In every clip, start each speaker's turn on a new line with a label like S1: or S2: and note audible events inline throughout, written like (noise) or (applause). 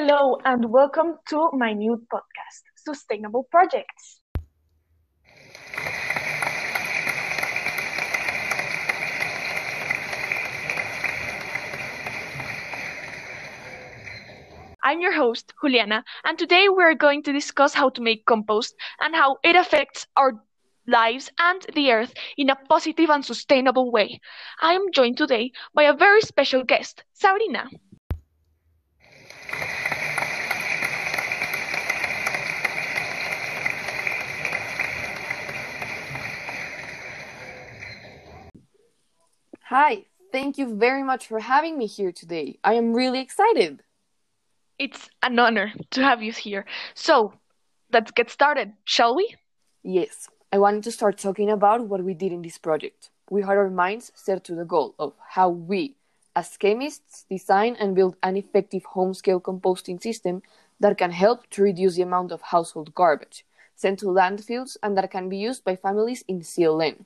S1: Hello, and welcome to my new podcast, Sustainable Projects. I'm your host, Juliana, and today we're going to discuss how to make compost and how it affects our lives and the earth in a positive and sustainable way. I am joined today by a very special guest, Sabrina.
S2: Hi, thank you very much for having me here today. I am really excited.
S1: It's an honor to have you here. So, let's get started, shall we?
S2: Yes, I wanted to start talking about what we did in this project. We had our minds set to the goal of how we, as chemists, design and build an effective home scale composting system that can help to reduce the amount of household garbage sent to landfills and that can be used by families in CLN.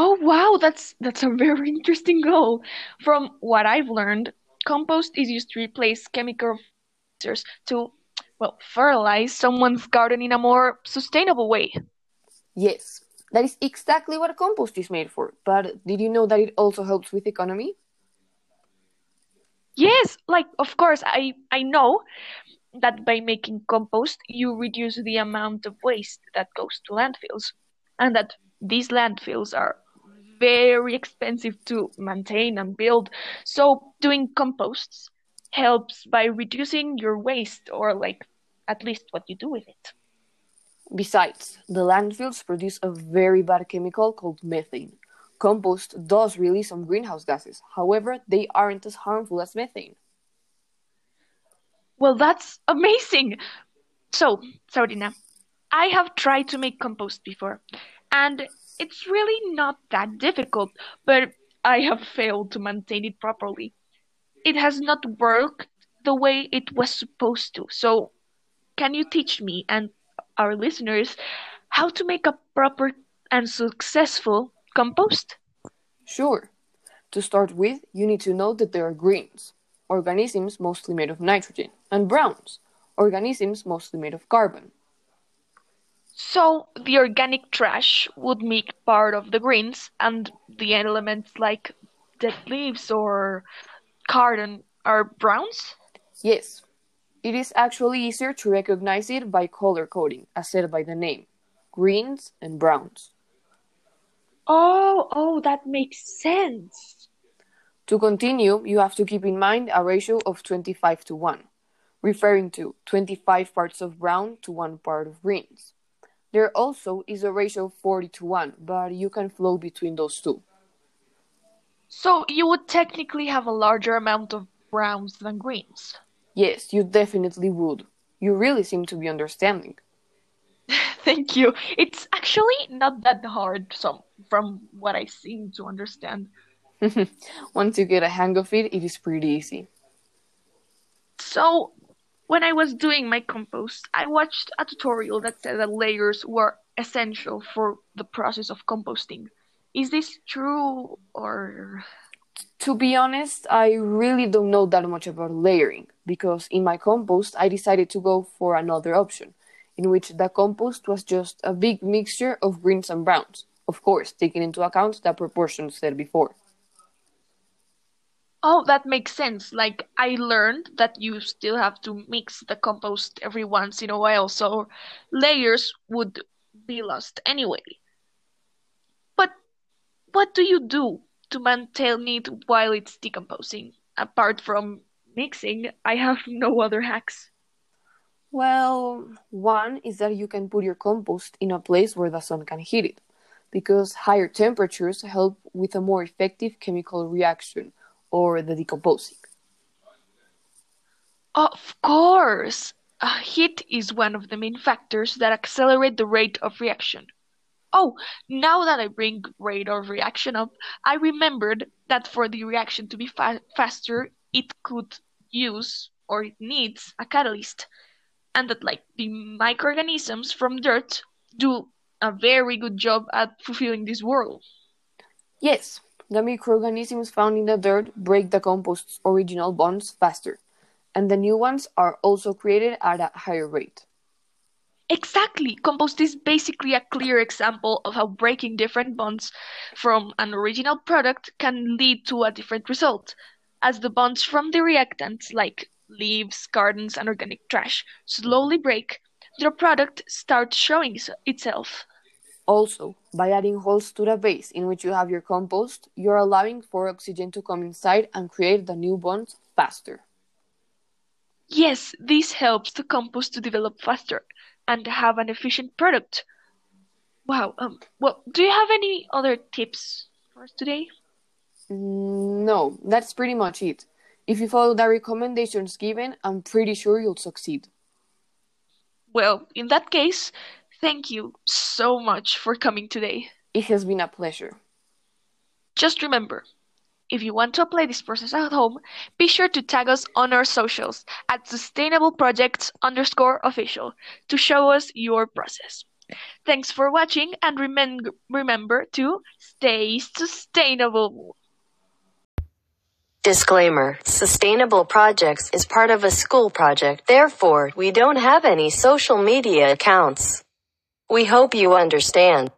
S1: Oh wow, that's that's a very (laughs) interesting goal. From what I've learned, compost is used to replace chemical fertilizers to well fertilize someone's garden in a more sustainable way.
S2: Yes, that is exactly what compost is made for. But did you know that it also helps with economy?
S1: Yes, like of course I I know that by making compost you reduce the amount of waste that goes to landfills and that these landfills are very expensive to maintain and build. So doing composts helps by reducing your waste or like at least what you do with it.
S2: Besides, the landfills produce a very bad chemical called methane. Compost does release some greenhouse gases, however, they aren't as harmful as methane.
S1: Well, that's amazing! So, Sabrina, I have tried to make compost before, and it's really not that difficult, but I have failed to maintain it properly. It has not worked the way it was supposed to. So, can you teach me and our listeners how to make a proper and successful compost?
S2: Sure. To start with, you need to know that there are greens, organisms mostly made of nitrogen, and browns, organisms mostly made of carbon.
S1: So the organic trash would make part of the greens, and the elements like dead leaves or carton are browns?
S2: Yes. It is actually easier to recognize it by color coding, as said by the name greens and browns.
S1: Oh, oh, that makes sense.
S2: To continue, you have to keep in mind a ratio of 25 to 1, referring to 25 parts of brown to 1 part of greens. There also is a ratio of 40 to 1, but you can flow between those two.
S1: So you would technically have a larger amount of browns than greens.
S2: Yes, you definitely would. You really seem to be understanding. (laughs)
S1: Thank you. It's actually not that hard some from what I seem to understand. (laughs)
S2: Once you get a hang of it, it is pretty easy.
S1: So, when I was doing my compost, I watched a tutorial that said that layers were essential for the process of composting. Is this true or
S2: To be honest, I really don't know that much about layering because in my compost I decided to go for another option, in which the compost was just a big mixture of greens and browns, of course, taking into account the proportions said before.
S1: Oh, that makes sense. Like I learned that you still have to mix the compost every once in a while, so layers would be lost anyway. But what do you do to maintain it while it's decomposing? Apart from mixing, I have (laughs) no other hacks.
S2: Well, one is that you can put your compost in a place where the sun can hit it, because higher temperatures help with a more effective chemical reaction or the decomposing.
S1: Of course! Uh, heat is one of the main factors that accelerate the rate of reaction. Oh, now that I bring rate of reaction up, I remembered that for the reaction to be fa- faster, it could use or it needs a catalyst, and that like the microorganisms from dirt do a very good job at fulfilling this role.
S2: Yes, the microorganisms found in the dirt break the compost's original bonds faster, and the new ones are also created at a higher rate.
S1: Exactly. Compost is basically a clear example of how breaking different bonds from an original product can lead to a different result. As the bonds from the reactants, like leaves, gardens, and organic trash, slowly break, the product starts showing itself.
S2: Also, by adding holes to the base in which you have your compost, you're allowing for oxygen to come inside and create the new bonds faster.
S1: Yes, this helps the compost to develop faster and have an efficient product. Wow. Um. Well, do you have any other tips for us today?
S2: Mm, no, that's pretty much it. If you follow the recommendations given, I'm pretty sure you'll succeed.
S1: Well, in that case, thank you so much for coming today.
S2: It has been a pleasure.
S1: Just remember, if you want to apply this process at home, be sure to tag us on our socials at sustainableprojects underscore official to show us your process. Thanks for watching and remem- remember to stay sustainable.
S3: Disclaimer Sustainable Projects is part of a school project, therefore, we don't have any social media accounts. We hope you understand.